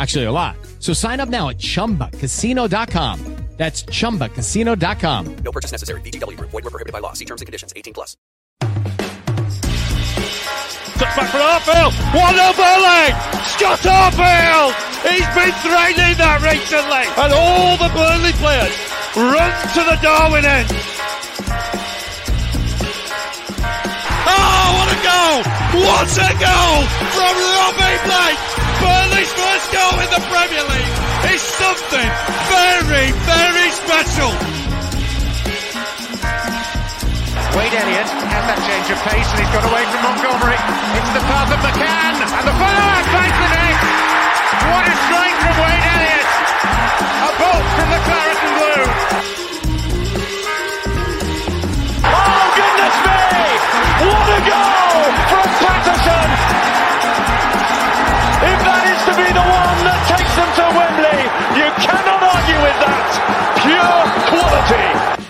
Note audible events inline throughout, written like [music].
Actually, a lot. So sign up now at chumbacasino.com. That's chumbacasino.com. No purchase necessary. VGW. Void where prohibited by law. See terms and conditions. 18 plus. Touch back for Arfield. What a volley! Scott Arfield! He's been threatening that recently. And all the Burnley players run to the Darwin end. Oh, what a goal! What a goal from Robbie Blake! Burnley's first goal in the Premier League is something very, very special. Wade Elliott has that change of pace and he's got away from Montgomery into the path of McCann and the follow-up finds the net. What a strike from Wade Elliott! A bolt from the claret blue. Oh, goodness me! Quality.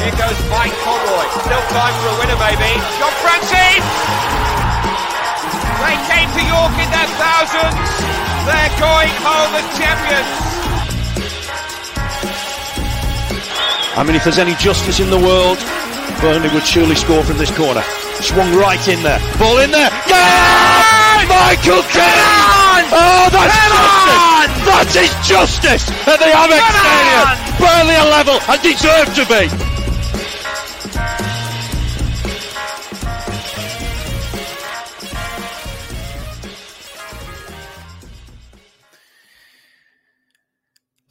Here goes Mike Conroy. Still time for a winner maybe. John Francis! They came to York in their thousands. They're going home as champions. I mean, if there's any justice in the world, Burnley would surely score from this corner. Swung right in there. Ball in there. Yeah! Michael Cannon! Oh, that's justice! That is justice at the Amex Stadium. Burnley are level and deserve to be.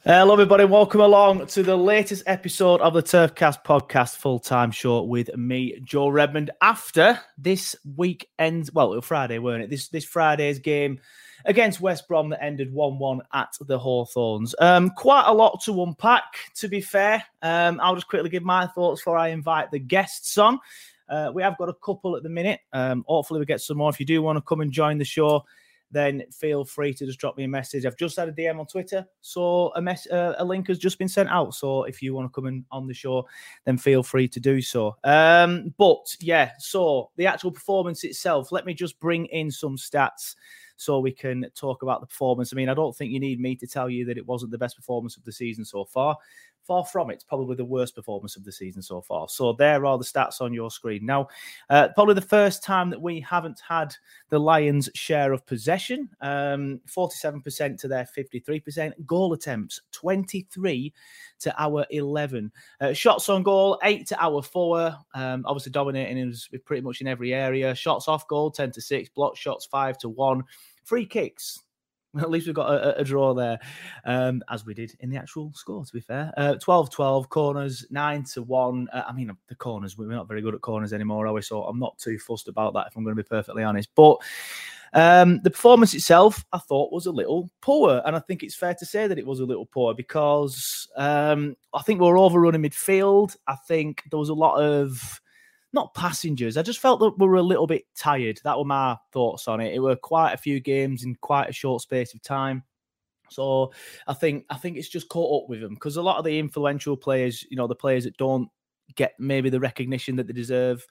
Hello, everybody. Welcome along to the latest episode of the Turfcast podcast, full time show with me, Joe Redmond. After this weekend, well, it was Friday, weren't it? This this Friday's game against West Brom that ended 1 1 at the Hawthorns. Um, quite a lot to unpack, to be fair. Um, I'll just quickly give my thoughts before I invite the guests on. Uh, we have got a couple at the minute. Um, hopefully, we get some more. If you do want to come and join the show, then feel free to just drop me a message. I've just had a DM on Twitter, so a mess uh, a link has just been sent out. So if you want to come in on the show, then feel free to do so. Um, but yeah, so the actual performance itself. Let me just bring in some stats so we can talk about the performance. I mean, I don't think you need me to tell you that it wasn't the best performance of the season so far. Far from it. Probably the worst performance of the season so far. So there are the stats on your screen. Now, uh, probably the first time that we haven't had the Lions' share of possession, um, 47% to their 53%. Goal attempts, 23 to our 11. Uh, shots on goal, 8 to our 4. Um, obviously dominating in pretty much in every area. Shots off goal, 10 to 6. Block shots, 5 to 1. Free kicks, [laughs] at least we've got a, a draw there, um, as we did in the actual score, to be fair. Uh, 12 12, corners 9 to 1. Uh, I mean, the corners, we're not very good at corners anymore, are we? So I'm not too fussed about that, if I'm going to be perfectly honest. But um, the performance itself, I thought, was a little poor. And I think it's fair to say that it was a little poor because um, I think we were overrunning midfield. I think there was a lot of not passengers. I just felt that we were a little bit tired. That were my thoughts on it. It were quite a few games in quite a short space of time. So I think I think it's just caught up with him because a lot of the influential players, you know, the players that don't get maybe the recognition that they deserve.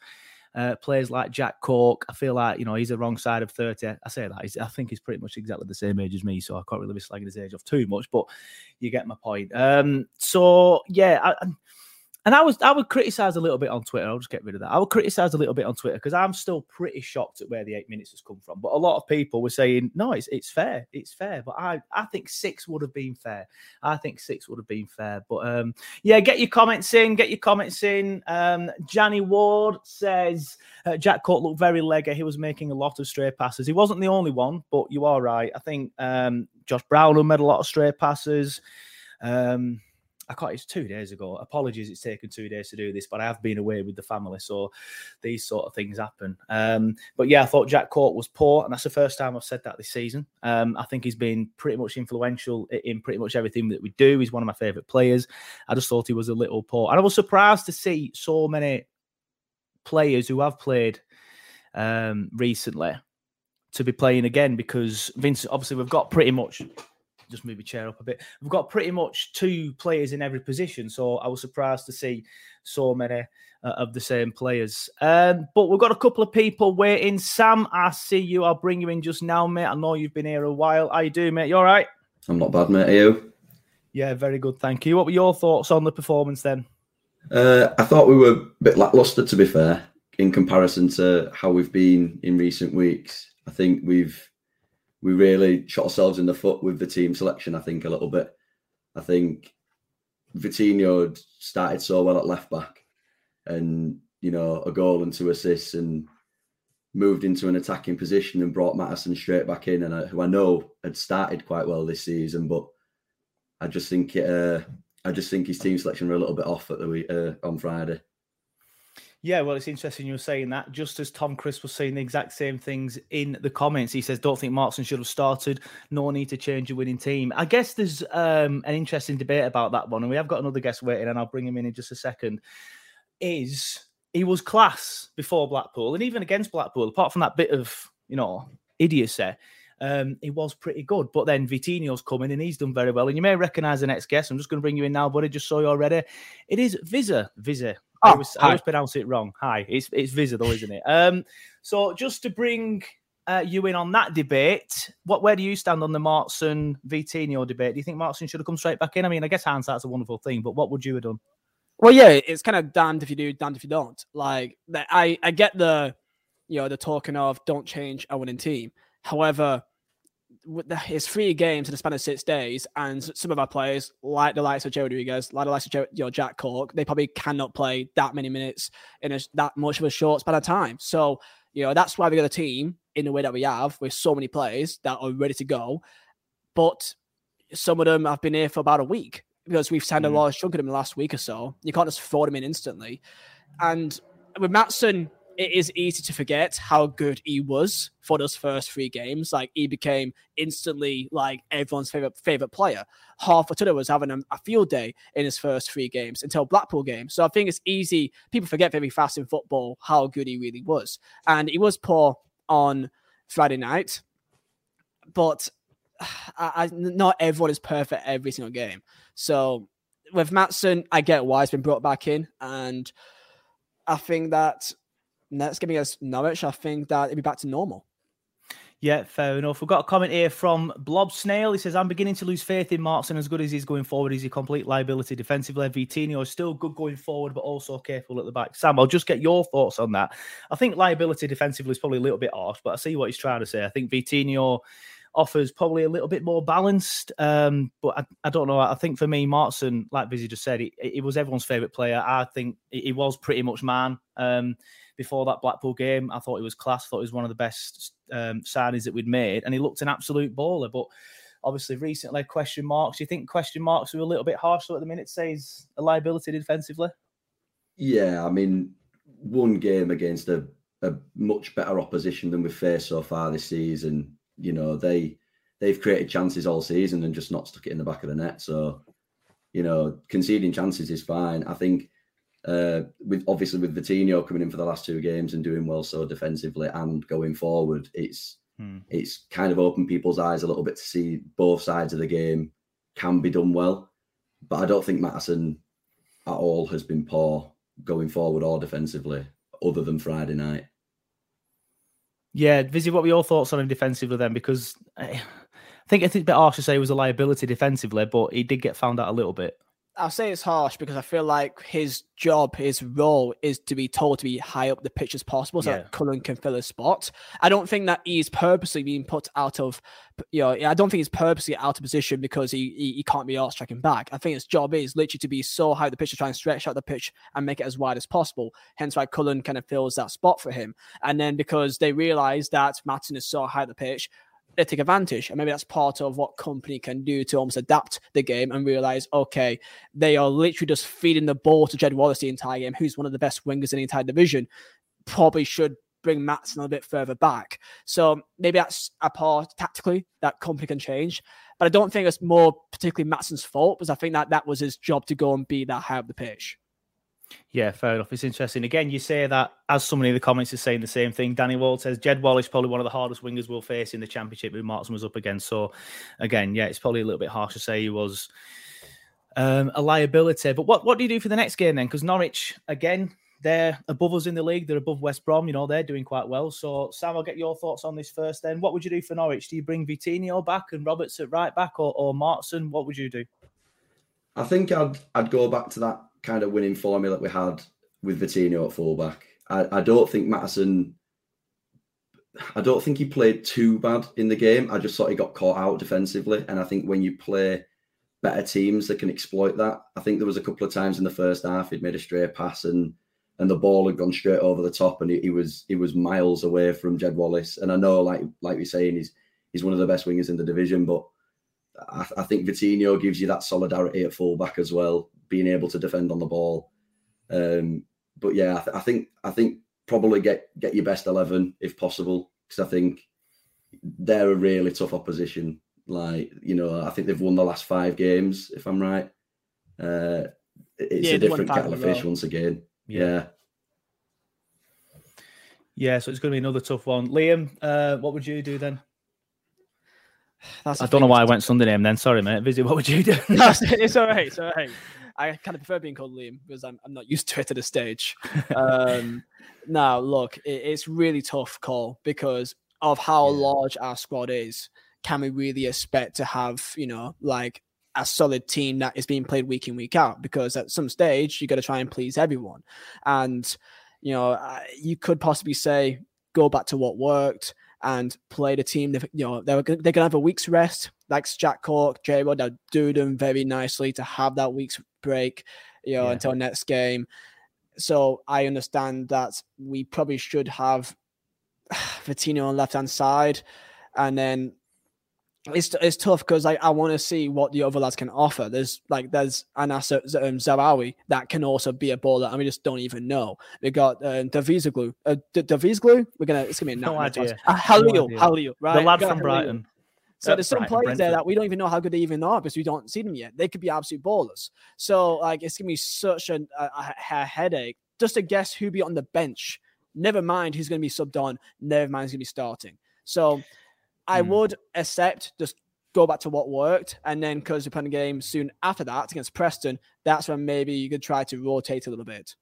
Uh, players like Jack Cork, I feel like you know he's the wrong side of thirty. I say that he's, I think he's pretty much exactly the same age as me, so I can't really be slagging his age off too much. But you get my point. Um, so yeah, I, and I was I would criticize a little bit on Twitter. I'll just get rid of that. I would criticize a little bit on Twitter because I'm still pretty shocked at where the eight minutes has come from. But a lot of people were saying, no, it's it's fair, it's fair. But I I think six would have been fair. I think six would have been fair. But um, yeah, get your comments in. Get your comments in. Um, Johnny Ward says uh, Jack Cork looked very leggy. He was making a lot of stray passes. He wasn't the only one, but you are right. I think um, Josh Brownhill made a lot of stray passes. Um, I can't, it's two days ago. Apologies, it's taken two days to do this, but I have been away with the family, so these sort of things happen. Um, but yeah, I thought Jack Cork was poor, and that's the first time I've said that this season. Um, I think he's been pretty much influential in pretty much everything that we do. He's one of my favourite players. I just thought he was a little poor, and I was surprised to see so many players who have played um, recently to be playing again because Vince, obviously, we've got pretty much just move your chair up a bit. We've got pretty much two players in every position, so I was surprised to see so many uh, of the same players. Um, but we've got a couple of people waiting. Sam, I see you. I'll bring you in just now, mate. I know you've been here a while. How you doing, mate? You all right? I'm not bad, mate. Are you? Yeah, very good. Thank you. What were your thoughts on the performance then? Uh, I thought we were a bit lackluster, to be fair, in comparison to how we've been in recent weeks. I think we've we really shot ourselves in the foot with the team selection. I think a little bit. I think Vitinho started so well at left back, and you know a goal and two assists, and moved into an attacking position and brought Maatsen straight back in, and uh, who I know had started quite well this season, but I just think it, uh, I just think his team selection were a little bit off at the week, uh, on Friday. Yeah, well, it's interesting you're saying that. Just as Tom Chris was saying the exact same things in the comments, he says, "Don't think Maatsen should have started. No need to change a winning team." I guess there's um, an interesting debate about that one, and we have got another guest waiting, and I'll bring him in in just a second. Is he was class before Blackpool, and even against Blackpool, apart from that bit of you know idiocy. Um, he was pretty good, but then Vitinho's coming and he's done very well. And you may recognise the next guest. I'm just going to bring you in now, buddy. Just so you're ready. It is Visa. Visa. Oh, I, always, I always pronounce it wrong. Hi, it's it's though, isn't it? Um, so just to bring uh, you in on that debate, what where do you stand on the Maatsen Vitinho debate? Do you think Maatsen should have come straight back in? I mean, I guess hindsight's a wonderful thing, but what would you have done? Well, yeah, it's kind of damned if you do, damned if you don't. Like, I I get the, you know, the talking of don't change a winning team. However, it's three games in the span of six days, and some of our players, like the likes of Jay Rodriguez, like the likes of Joe, you know, Jack Cork, they probably cannot play that many minutes in a, that much of a short span of time. So, you know, that's why we got a team in the way that we have with so many players that are ready to go. But some of them have been here for about a week because we've signed mm. a large chunk of them in the last week or so. You can't just throw them in instantly. And with Maatsen, it is easy to forget how good he was for those first three games. Like he became instantly like everyone's favorite favorite player. Half of Twitter was having a, a, field day in his first three games until Blackpool game. So I think it's easy. People forget very fast in football how good he really was, and he was poor on Friday night. But [sighs] I, I, not everyone is perfect every single game. So with Maatsen, I get why he's been brought back in, and I think that Nets giving us Norwich, I think that it'd be back to normal. Yeah, fair enough. We've got a comment here from Blob Snail. He says, I'm beginning to lose faith in Maatsen as good as he's going forward. He's a complete liability defensively. Vitinho is still good going forward, but also careful at the back. Sam, I'll just get your thoughts on that. I think liability defensively is probably a little bit harsh, but I see what he's trying to say. I think Vitinho offers probably a little bit more balanced. Um, but I, I, don't know. I think for me, Maatsen, like Busy just said, he, he was everyone's favourite player. I think he was pretty much man. Um, before that Blackpool game. I thought he was class. Thought he was one of the best um, signings that we'd made, and he looked an absolute baller. But obviously, recently question marks. Do you think question marks were a little bit harsh at the minute? Says a liability defensively. Yeah, I mean, one game against a, a much better opposition than we've faced so far this season. You know, they they've created chances all season and just not stuck it in the back of the net. So, you know, conceding chances is fine. I think uh, with obviously with Vitinho coming in for the last two games and doing well so defensively and going forward, it's Hmm. It's kind of opened people's eyes a little bit to see both sides of the game can be done well. But I don't think Maatsen at all has been poor going forward or defensively, other than Friday night. Yeah, Vizzy, what were your thoughts on him defensively then? Because eh, I think it's a bit harsh to say he was a liability defensively, but he did get found out a little bit. I'll say it's harsh because I feel like his job, his role is to be told to be high up the pitch as possible so yeah. that Cullen can fill his spot. I don't think that he's purposely being put out of, you know, I don't think he's purposely out of position because he he, he can't be arse tracking back. I think his job is literally to be so high up the pitch to try and stretch out the pitch and make it as wide as possible. Hence why Cullen kind of fills that spot for him. And then because they realize that Maatsen is so high up the pitch, they take advantage. And maybe that's part of what Kompany can do to almost adapt the game and realize, okay, they are literally just feeding the ball to Jed Wallace the entire game, who's one of the best wingers in the entire division. Probably should bring Maatsen a little bit further back. So maybe that's a part tactically that Kompany can change. But I don't think it's more particularly Maatsen's fault because I think that that was his job to go and be that high up the pitch. Yeah, fair enough. It's interesting. Again, you say that as somebody in the comments is saying the same thing. Danny Wald says Jed Wallace probably one of the hardest wingers we'll face in the championship who Maatsen was up against. So, again, yeah, it's probably a little bit harsh to say he was um, a liability. But what, what do you do for the next game then? Because Norwich, again, they're above us in the league. They're above West Brom. You know, they're doing quite well. So, Sam, I'll get your thoughts on this first then. What would you do for Norwich? Do you bring Vitinho back and Roberts at right back or, or Maatsen? What would you do? I think I'd I'd go back to that kind of winning formula that we had with Vitinho at fullback. I, I don't think Maatsen. I don't think he played too bad in the game. I just thought he got caught out defensively, and I think when you play better teams that can exploit that, I think there was a couple of times in the first half he'd made a stray pass and and the ball had gone straight over the top, and he, he was he was miles away from Jed Wallace. And I know, like like we're saying, he's he's one of the best wingers in the division, but I, I think Vitinho gives you that solidarity at fullback as well, being able to defend on the ball. Um, but yeah, I, th- I, think I think probably get get your best eleven if possible because I think they're a really tough opposition. Like you know, I think they've won the last five games if I'm right. Uh, it's yeah, a different kettle of fish well. once again. Yeah. yeah. Yeah, so it's going to be another tough one. Liam, uh, what would you do then? That's I don't know why I went Sunday name then. Sorry, mate. Visit, what would you do? [laughs] no, it's all right. It's all right. I kind of prefer being called Liam because I'm, I'm not used to it at this stage. [laughs] Um, now, look, it, it's really tough call because of how yeah. large our squad is. Can we really expect to have, you know, like a solid team that is being played week in, week out? Because at some stage, you got to try and please everyone. And, you know, you could possibly say, go back to what worked and play the team. You know, they're, they're going to have a week's rest, like Jack Cork, J Rod. They'll do them very nicely to have that week's break, you know, yeah. until next game. So I understand that we probably should have [sighs] Vitinho on left hand side, and then it's it's tough because I, I want to see what the other lads can offer. There's like there's Anas um, Zaroury that can also be a baller, and we just don't even know. We got uh, Dervisoglu. Uh, D- Dervisoglu. We're gonna it's gonna be a no idea. Uh, Halil, no Halil, right? The lad from Brighton. So uh, there's some Brighton, players Brentford. there that we don't even know how good they even are because we don't see them yet. They could be absolute ballers. So like it's gonna be such a, a, a headache just to guess who be on the bench. Never mind who's gonna be subbed on. Never mind who's gonna be starting. So I mm. would accept just go back to what worked, and then because a game soon after that against Preston, that's when maybe you could try to rotate a little bit.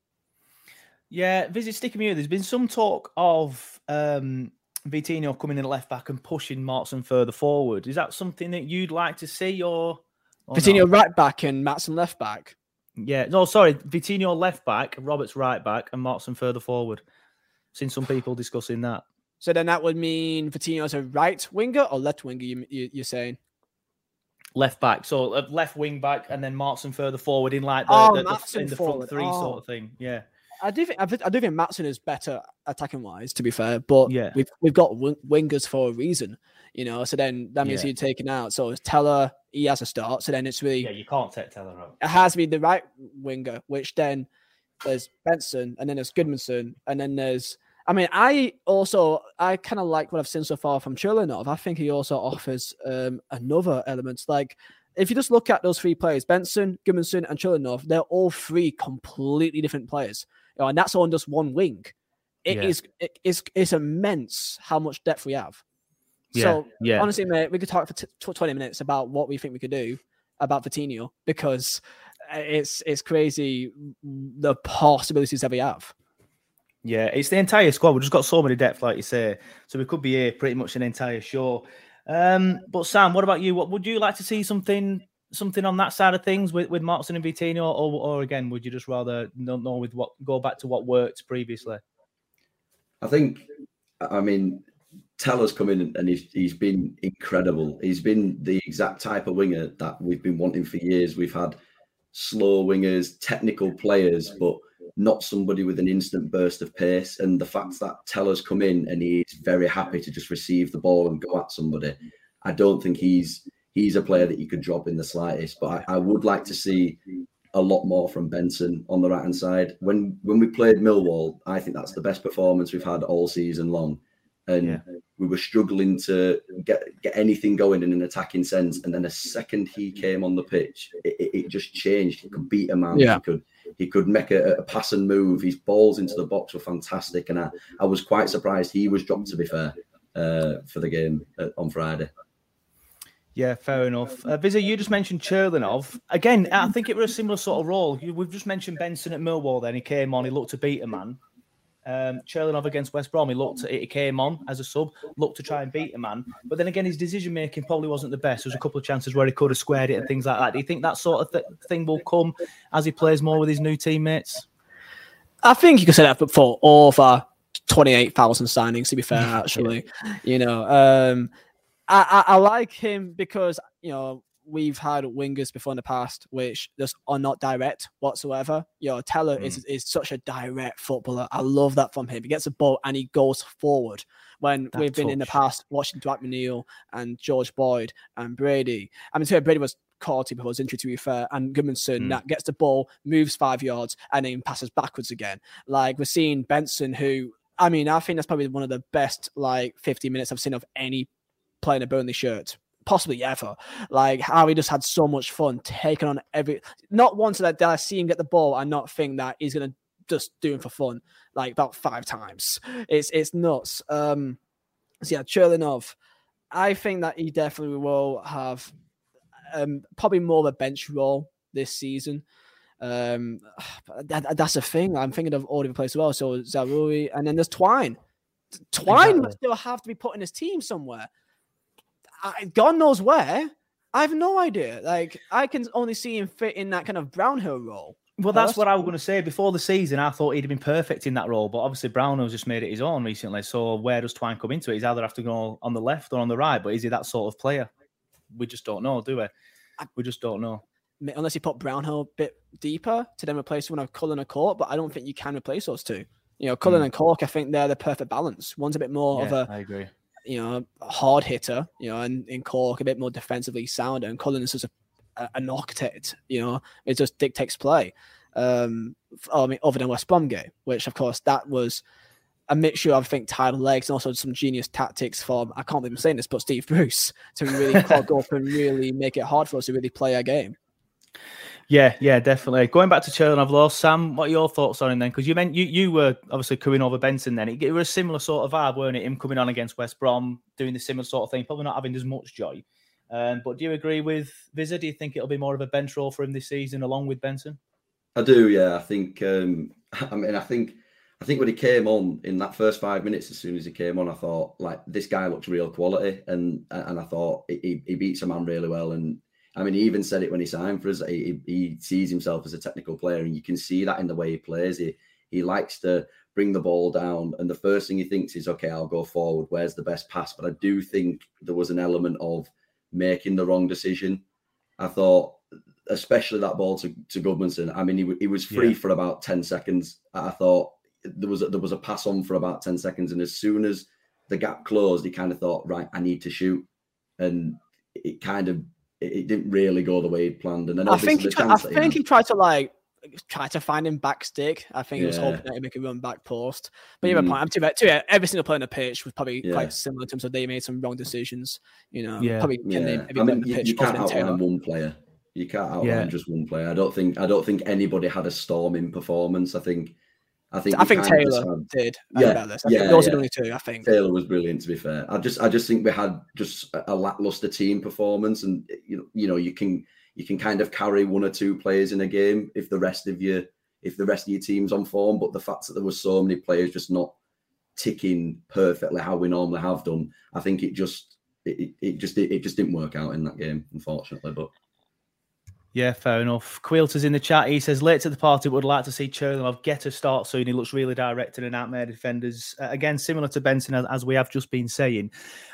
Yeah, visit sticking me. There's been some talk of um, Vitinho coming in left back and pushing Maatsen further forward. Is that something that you'd like to see, or, or Vitinho not? right back and Maatsen left back? Yeah, no, sorry, Vitinho left back, Roberts right back, and Maatsen further forward. Seen some people discussing that. So then that would mean Vitinho as a right winger or left winger, you, you, are saying? Left back. So uh, left wing back and then Maatsen further forward in like the, oh, the, the in the front three oh. sort of thing. Yeah. I do think I do think Maatsen is better attacking wise, to be fair. But yeah, we've we've got wingers for a reason, you know. So then that means yeah. you're taking out. So Tella, he has a start. So then it's really yeah, you can't take Tella out. It has to be the right winger, which then there's Benson, and then there's Gudmundsson, and then there's I mean, I also I kind of like what I've seen so far from Churlinov. I think he also offers um, another element. Like if you just look at those three players, Benson, Gudmundsson, and Churlinov, they're all three completely different players, you know, and that's on just one wing. It yeah. is it is it's immense how much depth we have. Yeah, so yeah. honestly, mate, we could talk for t- 20 minutes about what we think we could do about Vitinho because uh, it's it's crazy the possibilities that we have. Yeah, it's the entire squad. We've just got so many depth, like you say. So we could be here pretty much an entire show. Um, but Sam, what about you? What would you like to see something something on that side of things with, with Maatsen and Vitinho, or, or again, would you just rather not know with what go back to what worked previously? I think, I mean, Tella's come in and he's he's been incredible. He's been the exact type of winger that we've been wanting for years. We've had slow wingers, technical players, but not somebody with an instant burst of pace. And the fact that Tella's come in and he's very happy to just receive the ball and go at somebody, I don't think he's he's a player that you could drop in the slightest. But I, I would like to see a lot more from Benson on the right hand side. When when we played Millwall, I think that's the best performance we've had all season long. And yeah. we were struggling to get get anything going in an attacking sense. And then the second he came on the pitch, it, it, it just changed. He could beat a man. Yeah. He could he could make a, a, pass and move. His balls into the box were fantastic, and I, I was quite surprised he was dropped. To be fair, uh, for the game uh, on Friday. Yeah, fair enough. Uh, Vizzy, you just mentioned Churlinov. Again, I think it was a similar sort of role. We've just mentioned Benson at Millwall. Then he came on. He looked to beat a man. Um, Churlinov against West Brom, he looked. At it, he came on as a sub, looked to try and beat a man. But then again, his decision making probably wasn't the best. There was a couple of chances where he could have squared it and things like that. Do you think that sort of th- thing will come as he plays more with his new teammates? I think you could say that for over twenty-eight thousand signings. To be fair, [laughs] actually, you know, um, I, I, I like him because you know we've had wingers before in the past which just are not direct whatsoever. You know, Tella mm. is is such a direct footballer. I love that from him. He gets a ball and he goes forward. When that we've been in the past watching Dwight McNeil and George Boyd and Brady. I mean, Brady was caught before his injury, to be fair, and Gudmundsson mm. that gets the ball, moves five yards, and then passes backwards again. Like we're seeing Benson, who I mean, I think that's probably one of the best like 50 minutes I've seen of any playing in a Burnley shirt possibly ever. Like how he just had so much fun taking on every. Not once that I see him get the ball and not think that he's gonna just do it for fun like about five times. It's it's nuts. Um, so yeah, Churlinov, I think that he definitely will have um probably more of a bench role this season. Um, [sighs] that, that's a thing. I'm thinking of all the players as well. So Zaroury, and then there's Twine. Twine exactly. must still have to be put in his team somewhere. I, God knows where. I have no idea. Like I can only see him fit in that kind of Brownhill role. Well, that's what I was going to say. Before the season, I thought he'd have been perfect in that role, but obviously Brownhill's just made it his own recently. So where does Twine come into it? He's either have to go on the left or on the right, but is he that sort of player? We just don't know, do we? We just don't know. Unless you put Brownhill a bit deeper to then replace one of Cullen and Cork, but I don't think you can replace those two. You know, Cullen mm. and Cork, I think they're the perfect balance. One's a bit more yeah, of a I agree you know, hard hitter, you know, and in Cork a bit more defensively sound, and Cullen is a, an architect, you know, it just dictates play. Um, I mean, other than West Brom game, which of course that was a mixture of I think tired legs and also some genius tactics from I can't believe I'm saying this, but Steve Bruce to really clog up and really make it hard for us to really play our game. Yeah, yeah, definitely. Going back to Cherlin, I've lost Sam, what are your thoughts on him then? Because you meant you you were obviously coming over Benson then. It, it, was a similar sort of vibe, weren't it? Him coming on against West Brom, doing the similar sort of thing, probably not having as much joy. Um, but do you agree with Vizza? Do you think it'll be more of a bench role for him this season, along with Benson? I do. Yeah, I think. Um, [laughs] I mean, I think. I think when he came on in that first five minutes, as soon as he came on, I thought like this guy looks real quality, and and I thought he, he beats a man really well, and I mean, he even said it when he signed for us. He, he sees himself as a technical player, and you can see that in the way he plays. He he likes to bring the ball down, and the first thing he thinks is, "Okay, I'll go forward. Where's the best pass?" But I do think there was an element of making the wrong decision. I thought, especially that ball to to Gudmundsson. I mean, he, he was free yeah. for about ten seconds. I thought there was a, there was a pass on for about ten seconds, and as soon as the gap closed, he kind of thought, "Right, I need to shoot," and it kind of it, didn't really go the way he'd planned. And then I think he, tried, I think he tried to like try to find him back stick. I think yeah. he was hoping that he'd make a run back post. But yeah, mm. point. I'm too bad. Too bad. Every single player on the pitch was probably yeah. quite similar in terms of they made some wrong decisions. You know, yeah. probably yeah. They, I mean, you, you can't outline one player. You can't outline yeah. just one player. I don't think I don't think anybody had a storming performance. I think I think I think Tella had, did. Yeah, I yeah, those yeah. are only two. I think Tella was brilliant. To be fair, I just I just think we had just a, a lackluster team performance, and eh, you know you know you can you can kind of carry one or two players in a game if the rest of your if the rest of your team's on form. But the fact that there were so many players just not ticking perfectly how we normally have done, I think it just it, it just it, it just didn't work out in that game, unfortunately. But yeah, fair enough. Quilter's in the chat. He says, late to the party, would like to see Churlinov get a start soon. He looks really directed and out there defenders. Uh, again, similar to Benson, as, as, we have just been saying.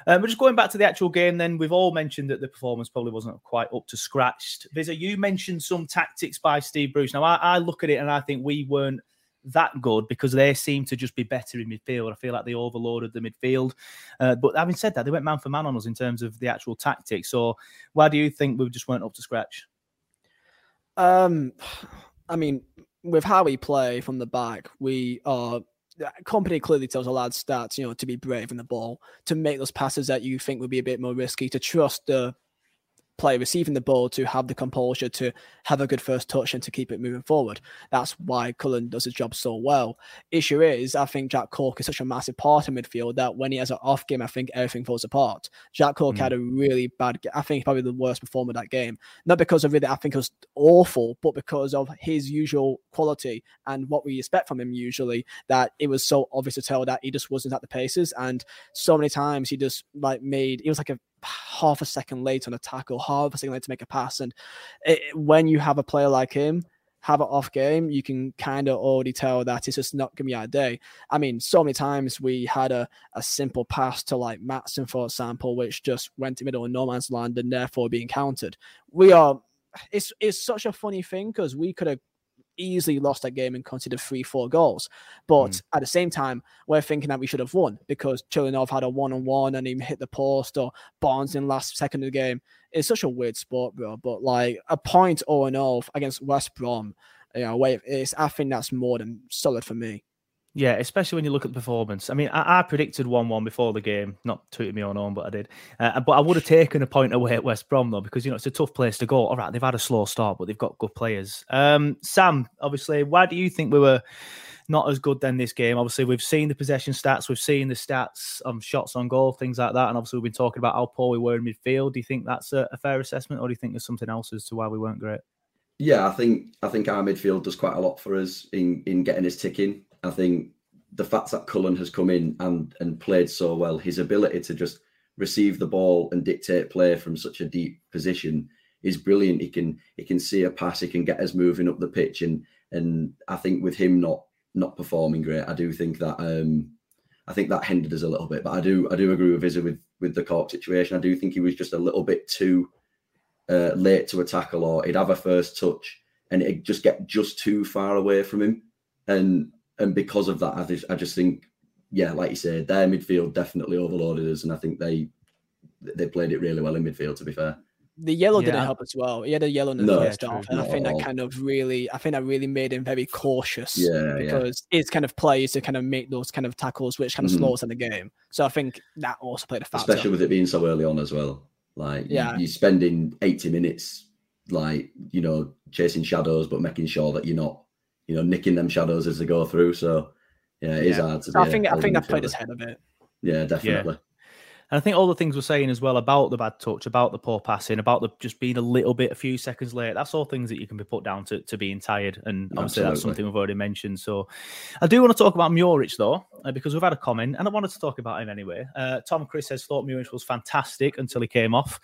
Um, but just going back to the actual game, then, we've all mentioned that the performance probably wasn't quite up to scratch. Visa, you mentioned some tactics by Steve Bruce. Now, I, I look at it and I think we weren't that good because they seem to just be better in midfield. I feel like they overloaded the midfield. Uh, but having said that, they went man for man on us in terms of the actual tactics. So why do you think we just weren't up to scratch? Um, [sighs] I mean, with how we play from the back, we are. Kompany clearly tells a lads that you know to be brave in the ball, to make those passes that you think would be a bit more risky, to trust the player receiving the ball to have the composure to have a good first touch and to keep it moving forward. That's why Cullen does his job so well. Issue is, I think Jack Cork is such a massive part of midfield that when he has an off game, I think everything falls apart. Jack Cork mm. had a really bad, I think probably the worst performer that game. Not because of really, I think it was awful, but because of his usual quality and what we expect from him usually. That it was so obvious to tell that he just wasn't at the paces, and so many times he just like made it was like a half a second late on a tackle, half a second late to make a pass. And it, when you have a player like him, have an off game, you can kind of already tell that it's just not going to be our day. I mean, so many times we had a, a simple pass to like Maatsen, for example, which just went to middle of no man's land and therefore being countered. We are, it's, it's such a funny thing because we could have easily lost that game and conceded three, four goals. But mm. at the same time, we're thinking that we should have won because Churlinov had a one on one and he hit the post or Barnes in last second of the game. It's such a weird sport, bro. But like a point or an off against West Brom, you know, it's, I think that's more than solid for me. Yeah, especially when you look at the performance. I mean, I, I predicted 1 1 before the game, not tooting me on own, but I did. Uh, but I would have taken a point away at West Brom, though, because, you know, it's a tough place to go. All right, they've had a slow start, but they've got good players. Um, Sam, obviously, why do you think we were not as good then this game? Obviously, we've seen the possession stats, we've seen the stats on shots on goal, things like that. And obviously, we've been talking about how poor we were in midfield. Do you think that's a, a fair assessment, or do you think there's something else as to why we weren't great? Yeah, I think I think our midfield does quite a lot for us in in getting us ticking. I think the fact that Cullen has come in and and played so well, his ability to just receive the ball and dictate play from such a deep position is brilliant. He can he can see a pass, he can get us moving up the pitch, and and I think with him not not performing great, I do think that um I think that hindered us a little bit. But I do I do agree with Izzy with with the Cork situation. I do think he was just a little bit too uh, late to a tackle, or he'd have a first touch and it'd just get just too far away from him. And and because of that, I just I just think, yeah, like you said, their midfield definitely overloaded us, and I think they they played it really well in midfield. To be fair, the yellow yeah. didn't help as well. He had a yellow in the no, first half, and I think that kind of really, I think that really made him very cautious. Yeah, because yeah. it's kind of plays to kind of make those kind of tackles, which kind of mm-hmm. slows in the game. So I think that also played a factor, especially with it being so early on as well. Like, yeah, you, you're spending 80 minutes, like you know, chasing shadows, but making sure that you're not you know, nicking them shadows as they go through. So yeah, it yeah. is hard to. So I think I think that played his head a bit. Yeah, definitely. And I think all the things we're saying as well about the bad touch, about the poor passing, about the just being a little bit, a few seconds late, that's all things that you can be put down to, to being tired. And obviously, Absolutely. that's something we've already mentioned. So I do want to talk about Muric, though, uh, because we've had a comment and I wanted to talk about him anyway. Uh, Tom Chris says, thought Muric was fantastic until he came off.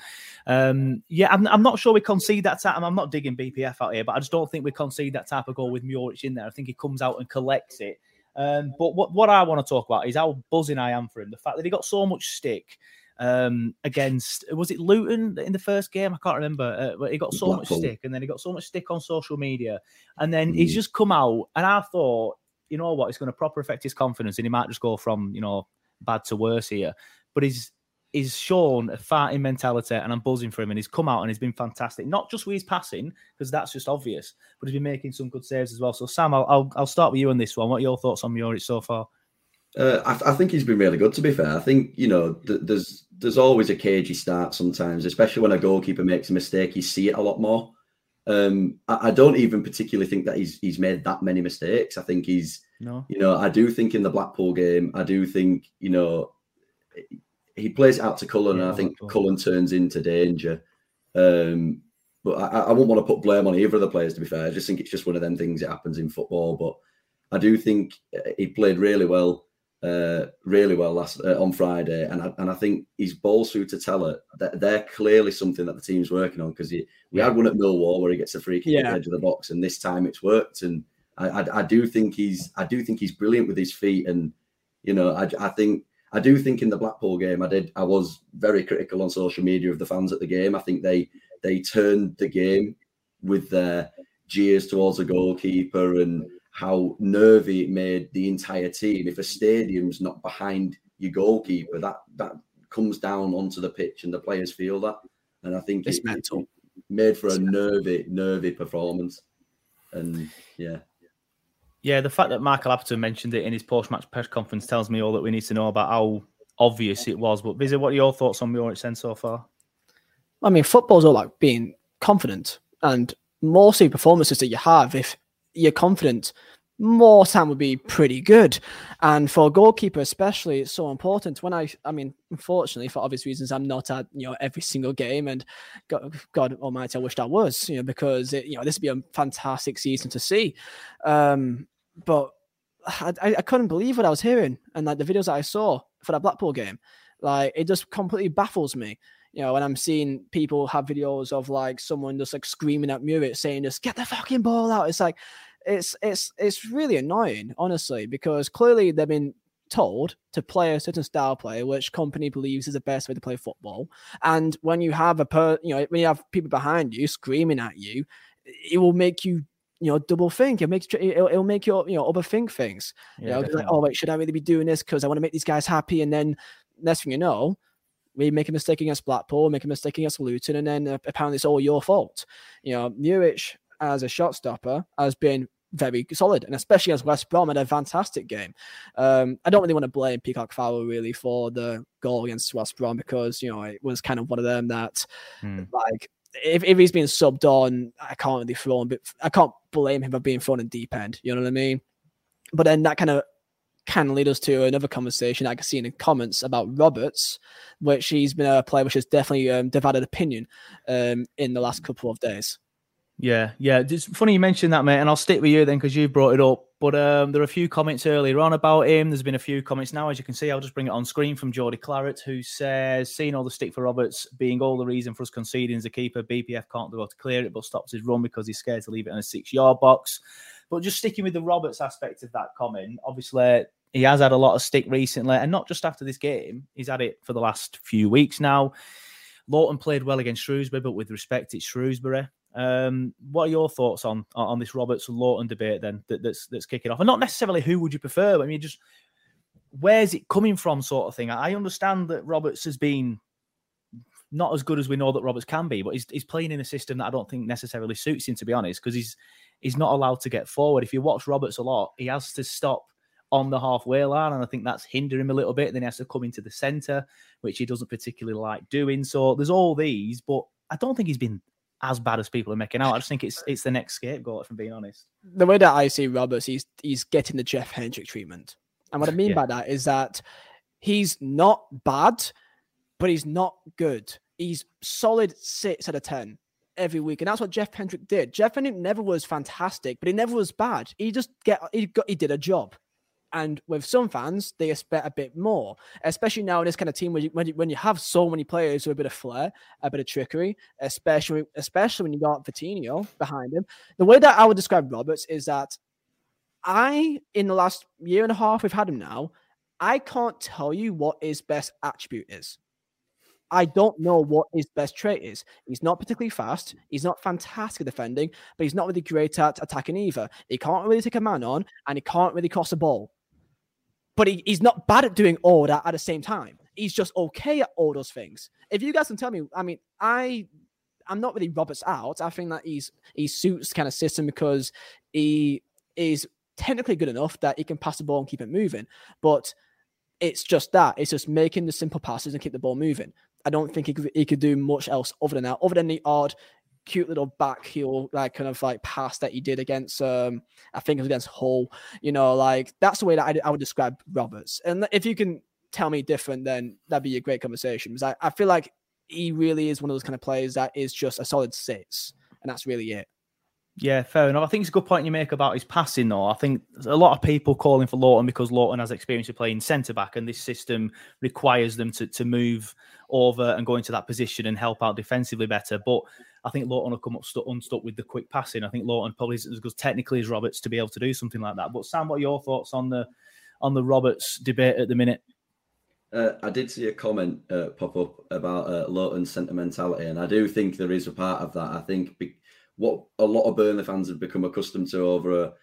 Um, yeah, I'm, I'm, not sure we concede that time. I'm not digging BPF out here, but I just don't think we concede that type of goal with Muric in there. I think he comes out and collects it. Um, but what, what I want to talk about is how buzzing I am for him. The fact that he got so much stick um, against was it Luton in the first game? I can't remember. Uh, he got so Blackpool. much stick, and then he got so much stick on social media, and then mm. he's just come out, and I thought, you know what, it's going to proper affect his confidence, and he might just go from you know bad to worse here. But he's he's shown a fighting mentality, and I'm buzzing for him. And he's come out and he's been fantastic, not just with his passing because that's just obvious, but he's been making some good saves as well. So Sam, I'll I'll, I'll start with you on this one. What are your thoughts on Muric so far? Uh, I, I, think he's been really good. To be fair, I think you know th- there's there's always a cagey start sometimes, especially when a goalkeeper makes a mistake. You see it a lot more. Um, I, I, don't even particularly think that he's he's made that many mistakes. I think he's No. You know, I do think in the Blackpool game, I do think you know he plays out to Cullen, yeah, and I think Cullen turns into danger. Um, but I, I wouldn't want to put blame on either of the players. To be fair, I just think it's just one of them things that happens in football. But I do think uh, he played really well, uh, really well last uh, on Friday, and I, and I think his ball through to Tella that they're clearly something that the team's working on because we yeah. had one at Millwall where he gets a free kick yeah. at the edge of the box, and this time it's worked. And I, I, I do think he's I do think he's brilliant with his feet, and you know I, I think I do think in the Blackpool game, I did. I was very critical on social media of the fans at the game. I think they they turned the game with their jeers towards the goalkeeper and how nervy it made the entire team. If a stadium's not behind your goalkeeper, that that comes down onto the pitch and the players feel that. And I think it's it, mental. It made for a nervy, nervy performance. And yeah. Yeah, the fact that Michael Appleton mentioned it in his post-match press conference tells me all that we need to know about how obvious it was. But Vizzy, what are your thoughts on Muric Sen so far? I mean, football's all like being confident, and more see performances that you have if you're confident, more time would be pretty good. And for a goalkeeper, especially, it's so important. When I, I mean, unfortunately, for obvious reasons, I'm not at you know every single game, and God, God Almighty, I wish I was, you know, because it, you know this would be a fantastic season to see. Um, but I, I couldn't believe what I was hearing and like the videos that I saw for that Blackpool game. Like it just completely baffles me. You know, when I'm seeing people have videos of like someone just like screaming at Muric saying just get the fucking ball out. It's like it's it's it's really annoying, honestly, because clearly they've been told to play a certain style play, which Kompany believes is the best way to play football. And when you have a per, you know, when you have people behind you screaming at you, it will make you you know, double think. It makes it'll, it'll make you you know overthink things. Yeah, you know, like, oh wait, should I really be doing this because I want to make these guys happy? And then next thing you know, we make a mistake against Blackpool, make a mistake against Luton, and then uh, apparently it's all your fault. You know, Muric as a shot stopper has been very solid, and especially as West Brom had a fantastic game. Um, I don't really want to blame Peacock Farrell really for the goal against West Brom because you know it was kind of one of them that hmm. like if, if he's being subbed on, I can't really throw him, but I can't blame him for being thrown in deep end. You know what I mean? But then that kind of can lead us to another conversation I can see in the comments about Roberts, which he's been a player which has definitely um, divided opinion um, in the last couple of days. Yeah, yeah. It's funny you mentioned that, mate, and I'll stick with you then because you brought it up. But um, there are a few comments earlier on about him. There's been a few comments now, as you can see. I'll just bring it on screen from Geordie Claret, who says, "Seeing all the stick for Roberts being all the reason for us conceding as a keeper, BPF can't go to clear it, but stops his run because he's scared to leave it in a six-yard box." But just sticking with the Roberts aspect of that comment, obviously he has had a lot of stick recently, and not just after this game. He's had it for the last few weeks now. Lowton played well against Shrewsbury, but with respect, it's Shrewsbury. Um, what are your thoughts on on this Roberts and Lowton debate then that, that's that's kicking off? And not necessarily who would you prefer, I mean just where's it coming from, sort of thing. I understand that Roberts has been not as good as we know that Roberts can be, but he's, he's playing in a system that I don't think necessarily suits him, to be honest, because he's he's not allowed to get forward. If you watch Roberts a lot, he has to stop on the halfway line, and I think that's hindering him a little bit. Then he has to come into the centre, which he doesn't particularly like doing. So there's all these, but I don't think he's been as bad as people are making out. I just think it's it's the next scapegoat, if I'm being honest. The way that I see Roberts, he's he's getting the Jeff Hendrick treatment. And what I mean yeah. by that is that he's not bad, but he's not good. He's solid six out of ten every week, and that's what Jeff Hendrick did. Jeff Hendrick never was fantastic, but he never was bad. He just get he got he did a job. And with some fans, they expect a bit more, especially now in this kind of team where you, when, you, when you have so many players with a bit of flair, a bit of trickery, especially especially when you got Vitinho behind him. The way that I would describe Roberts is that I, in the last year and a half we've had him now, I can't tell you what his best attribute is. I don't know what his best trait is. He's not particularly fast. He's not fantastic at defending, but he's not really great at attacking either. He can't really take a man on, and he can't really cross a ball but he, he's not bad at doing all that at the same time. He's just okay at all those things. If you guys can tell me, I mean, I I'm not really Roberts out. I think that he's he suits kind of system because he is technically good enough that he can pass the ball and keep it moving. But it's just that. It's just making the simple passes and keep the ball moving. I don't think he could, he could do much else other than that, other than the odd cute little back heel, like kind of like pass that he did against, um, I think it was against Hull. You know, like that's the way that I, I would describe Roberts. And if you can tell me different, then that'd be a great conversation. Because I, I feel like he really is one of those kind of players that is just a solid six, and that's really it. Yeah, fair enough. I think it's a good point you make about his passing, though. I think a lot of people calling for Lowton because Lowton has experience of playing centre back, and this system requires them to, to move over and go into that position and help out defensively better. But I think Lowton will come up stu- unstuck with the quick passing. I think Lowton probably is as good technically as Roberts to be able to do something like that. But Sam, what are your thoughts on the on the Roberts debate at the minute? Uh, I did see a comment uh, pop up about uh, Lowton's sentimentality, and I do think there is a part of that. I think be- what a lot of Burnley fans have become accustomed to over a,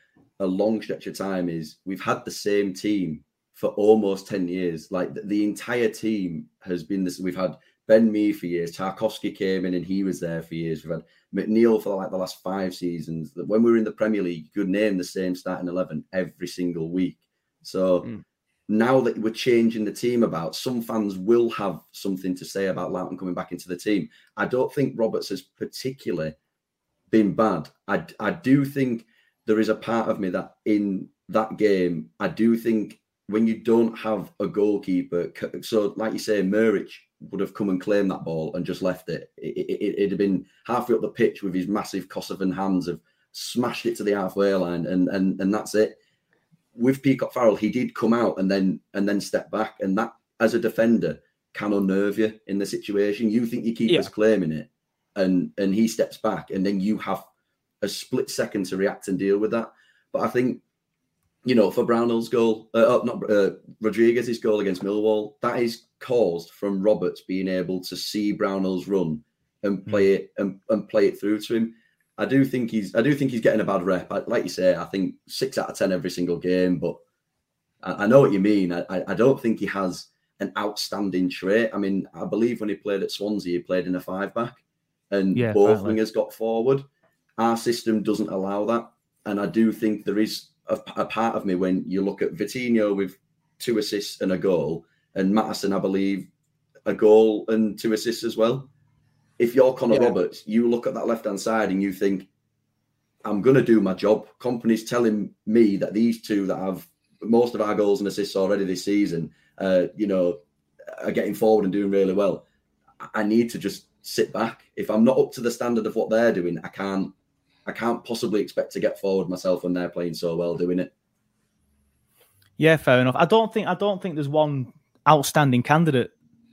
a long stretch of time is we've had the same team for almost 10 years. Like the, the entire team has been this. We've had Ben Mee for years. Tarkowski came in and he was there for years. We've had McNeil for like the last five seasons. When we were in the Premier League, you could name the same starting 11 every single week. So mm. now that we're changing the team about, some fans will have something to say about Lowton coming back into the team. I don't think Roberts has particularly been bad. I, I do think there is a part of me that in that game, I do think when you don't have a goalkeeper, so like you say, Muric would have come and claimed that ball and just left it. it, it it'd have been halfway up the pitch with his massive Kosovan hands, have smashed it to the halfway line, and and and that's it. With Peacock Farrell, he did come out and then and then step back, and that as a defender can unnerve you in the situation. You think your keeper's yeah. claiming it, and and he steps back, and then you have a split second to react and deal with that. But I think, you know, for Brownhill's goal, uh, uh, not uh, Rodriguez's goal against Millwall, that is caused from Roberts being able to see Brownhill's run and play mm. it and, and play it through to him. I do think he's I do think he's getting a bad rep. I, like you say, I think six out of ten every single game. But I, I know what you mean. I, I don't think he has an outstanding trait. I mean, I believe when he played at Swansea, he played in a five back and yeah, both wingers got forward. Our system doesn't allow that, and I do think there is a, a, part of me when you look at Vitinho with two assists and a goal, and Maatsen, I believe, a goal and two assists as well. If you're Connor yeah. Roberts, you look at that left hand side and you think, I'm going to do my job. Kompany's telling me that these two that have most of our goals and assists already this season, uh, you know, are getting forward and doing really well. I need to just sit back. If I'm not up to the standard of what they're doing, I can't I can't possibly expect to get forward myself when they're playing so well doing it. Yeah, fair enough. I don't think I don't think there's one outstanding candidate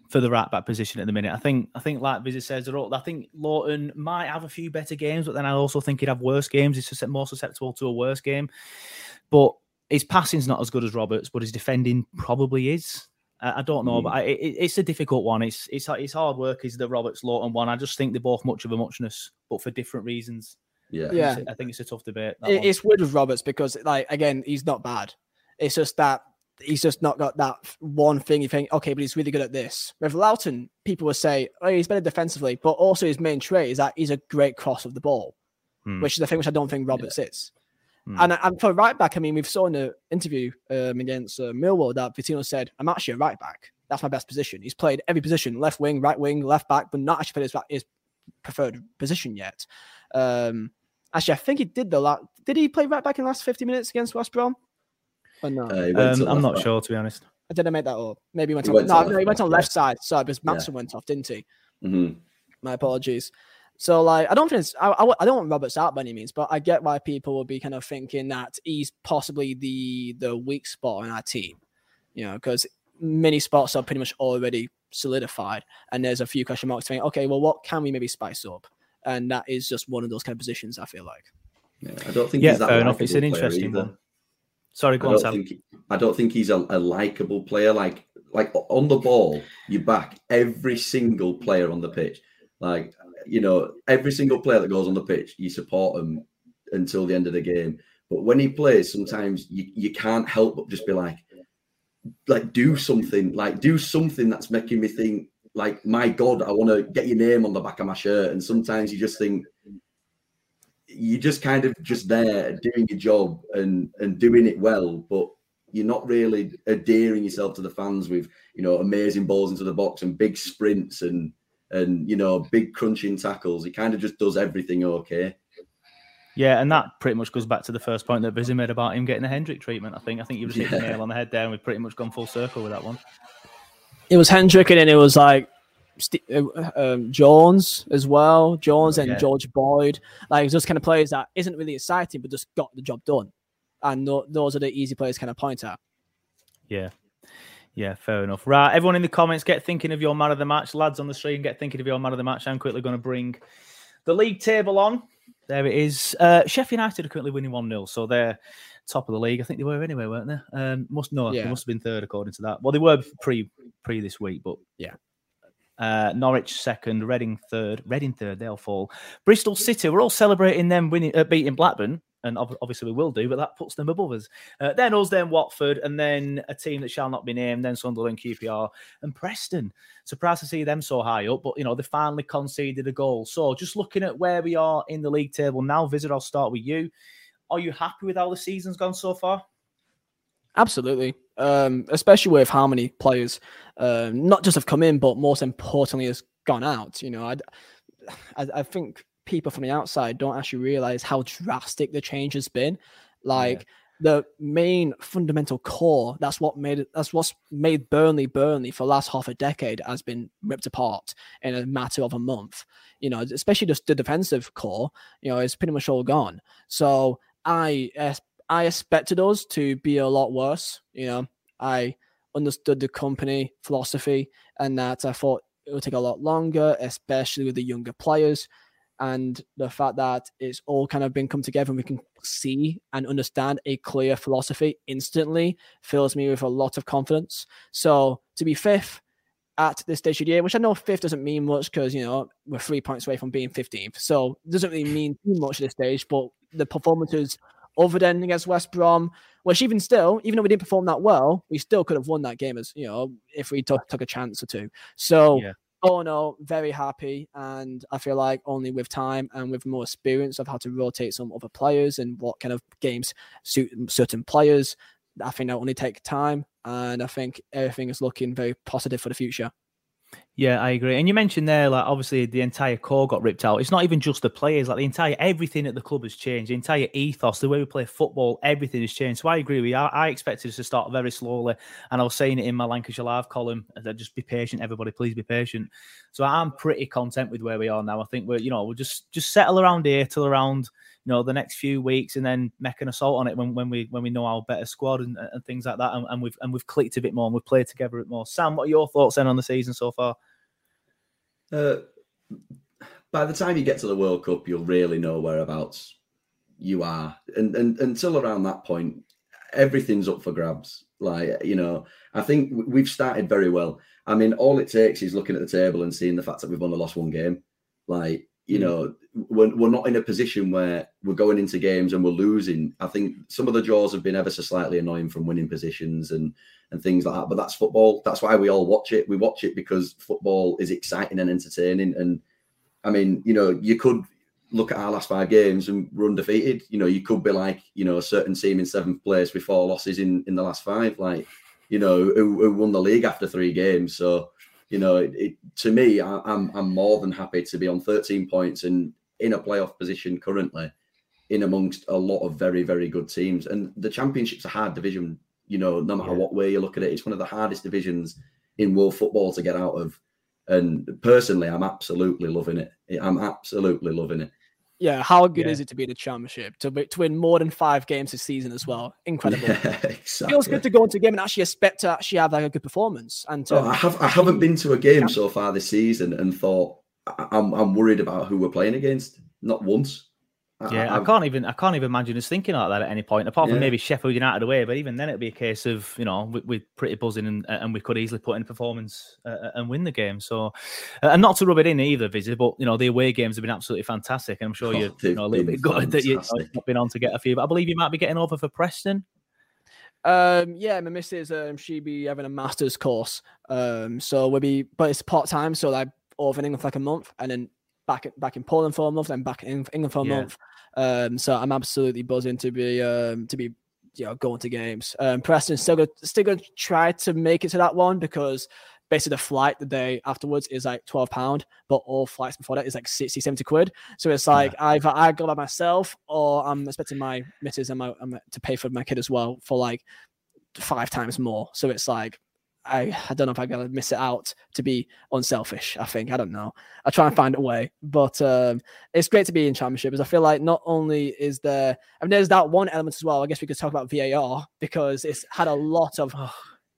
for the right back position at the minute. I think I think like Vizzy says, I think Lowton might have a few better games, but then I also think he'd have worse games. He's more susceptible to a worse game. But his passing's not as good as Roberts, but his defending probably is. I don't know, mm. but I, it, it's a difficult one. It's it's it's hard work. Is the Roberts Lowton one? I just think they're both much of a muchness, but for different reasons. Yeah, yeah. I think it's a tough debate. It, it's weird with Roberts because, like, again, he's not bad. It's just that he's just not got that one thing. You think, okay, but he's really good at this. With Lowton, people will say, oh, he's better defensively, but also his main trait is that he's a great cross of the ball, hmm. which is the thing which I don't think Roberts yeah. is. Hmm. And, and for right back, I mean, we've saw in the interview um, against uh, Millwall that Vitinho said, I'm actually a right back. That's my best position. He's played every position, left wing, right wing, left back, but not actually his, his preferred position yet. Um, actually, I think he did the last. Did he play right back in the last 50 minutes against West Brom? Or no? Uh, um, I'm not back. sure, to be honest. I didn't make that up. Maybe he went he on. Went no, no, he went on left side. Sorry, because Maatsen yeah. went off, didn't he? Mm-hmm. My apologies. So, like, I don't think it's, I, I, I, don't want Roberts out by any means, but I get why people will be kind of thinking that he's possibly the the weak spot in our team, you know, because many spots are pretty much already solidified, and there's a few question marks saying, okay, well, what can we maybe spice up? And that is just one of those kind of positions. I feel like. Yeah, I don't think. Yeah, fair enough. It's an interesting either. one. Sorry, go I on, Sam. Think, I don't think he's a, a likable player. Like, like on the ball, you back every single player on the pitch. Like, you know, every single player that goes on the pitch, you support them until the end of the game. But when he plays, sometimes you, you can't help but just be like, like do something, like do something that's making me think, like, my God, I want to get your name on the back of my shirt. And sometimes you just think you're just kind of just there doing your job and and doing it well, but you're not really adhering yourself to the fans with you know amazing balls into the box and big sprints and and you know, big crunching tackles. He kind of just does everything okay. Yeah, and that pretty much goes back to the first point that Busy made about him getting a Hendrick treatment. I think I think you just hit the nail on the head there, and we've pretty much gone full circle with that one. It was Hendrick, and then it was like uh, um, Jones as well, Jones and yeah. George Boyd. Like those kind of players that isn't really exciting, but just got the job done. And those are the easy players kind of point at. Yeah, yeah, fair enough. Right, everyone in the comments, get thinking of your man of the match. Lads on the stream, get thinking of your man of the match. I'm quickly going to bring the league table on. There it is. Uh, Sheffield United are currently winning 1 0, so they're top of the league. I think they were anyway, weren't they? Um, must no, yeah. they must have been third according to that. Well, they were pre pre this week, but yeah. Uh, Norwich second, Reading third, Reading third. They'll fall. Bristol City. We're all celebrating them winning, uh, beating Blackburn, and obviously we will do, but that puts them above us. Uh, then us, then Watford, and then a team that shall not be named, then Sunderland, QPR, and Preston. Surprised to see them so high up, but you know they finally conceded a goal. So just looking at where we are in the league table now, Visit, I'll start with you. Are you happy with how the season's gone so far? Absolutely, um, especially with how many players, uh, not just have come in, but most importantly has gone out. You know, I, [sighs] I, I think people from the outside don't actually realize how drastic the change has been. Like yeah. the main fundamental core, that's what made it, that's what's made Burnley Burnley for the last half a decade has been ripped apart in a matter of a month. You know, especially just the defensive core, you know, it's pretty much all gone. So I I expected us to be a lot worse. You know, I understood the Kompany philosophy and that I thought it would take a lot longer, especially with the younger players and the fact that it's all kind of been come together and we can see and understand a clear philosophy instantly fills me with a lot of confidence. So to be fifth at this stage of the year, which I know fifth doesn't mean much because you know we're three points away from being 15th, so it doesn't really mean too much at this stage. But the performances other than against West Brom, which even still, even though we didn't perform that well, we still could have won that game as you know if we t- took a chance or two. So. Yeah Oh no, very happy, and I feel like only with time and with more experience of how to rotate some other players and what kind of games suit certain players. I think that only take time, and I think everything is looking very positive for the future. Yeah, I agree. And you mentioned there, like obviously the entire core got ripped out. It's not even just the players; like the entire everything at the club has changed. The entire ethos, the way we play football, everything has changed. So I agree with you. I, I expected us to start very slowly, and I was saying it in my Lancashire Live column that just be patient, everybody. Please be patient. So I'm pretty content with where we are now. I think we're, you know, we'll just just settle around here till around you know the next few weeks and then make an assault on it when, when we when we know our better squad and, and things like that and, and, we've and we've clicked a bit more and we've played together a bit more. Sam, what are your thoughts then on the season so far? Uh, by the time you get to the World Cup, you'll really know whereabouts you are, and, and until around that point, everything's up for grabs. Like you know, I think we've started very well. I mean, all it takes is looking at the table and seeing the fact that we've only lost one game. Like you know, we're, we're not in a position where we're going into games and we're losing. I think some of the draws have been ever so slightly annoying from winning positions and and things like that. But that's football. That's why we all watch it. We watch it because football is exciting and entertaining. And I mean, you know, you could look at our last five games and we're undefeated. You know, you could be like, you know, a certain team in seventh place with four losses in in the last five, like, you know, who, who won the league after three games. So you know, it, it, to me, I, I'm I'm more than happy to be on 13 points and in a playoff position currently, in amongst a lot of very very good teams. And the championship's a hard division. You know, no matter yeah. what way you look at it, it's one of the hardest divisions in world football to get out of. And personally, I'm absolutely loving it. I'm absolutely loving it. Yeah, how good yeah. is it to be in the championship to be, to win more than five games this season as well? [laughs] Incredible. Yeah, exactly. Feels good to go into a game and actually expect to actually have like a good performance. And to, oh, I have I haven't been to a game so far this season and thought I'm I'm worried about who we're playing against. Not once. Yeah, I, I, can't even I can't even imagine us thinking like that at any point, apart from yeah. maybe Sheffield United away. But even then, it'd be a case of you know we, are pretty buzzing and and we could easily put in a performance uh, uh, and win the game. So, uh, and not to rub it in either, Vizzy, but you know the away games have been absolutely fantastic, and I'm sure oh, you're you know, a little bit good that you've not been on to get a few. But I believe you might be getting over for Preston. Um, yeah, my missus, um, she be having a master's course. Um, so we'll be, but it's part time, so like over in England for like a month, and then back back in Poland for a month, then back in England for a yeah. month. Um, so I'm absolutely buzzing to be um, to be you know going to games. Um, Preston still gonna, still going to try to make it to that one because basically the flight the day afterwards is like 12 pound but all flights before that is like 60 70 quid so it's like yeah. either i go by myself or i'm expecting my missus and my to pay for my kid as well for like five times more so it's like I, I don't know if I'm gonna miss it out to be unselfish. I think I don't know. I try and find a way, but um, it's great to be in championship because I feel like not only is there, I mean, there's that one element as well. I guess we could talk about VAR because it's had a lot of,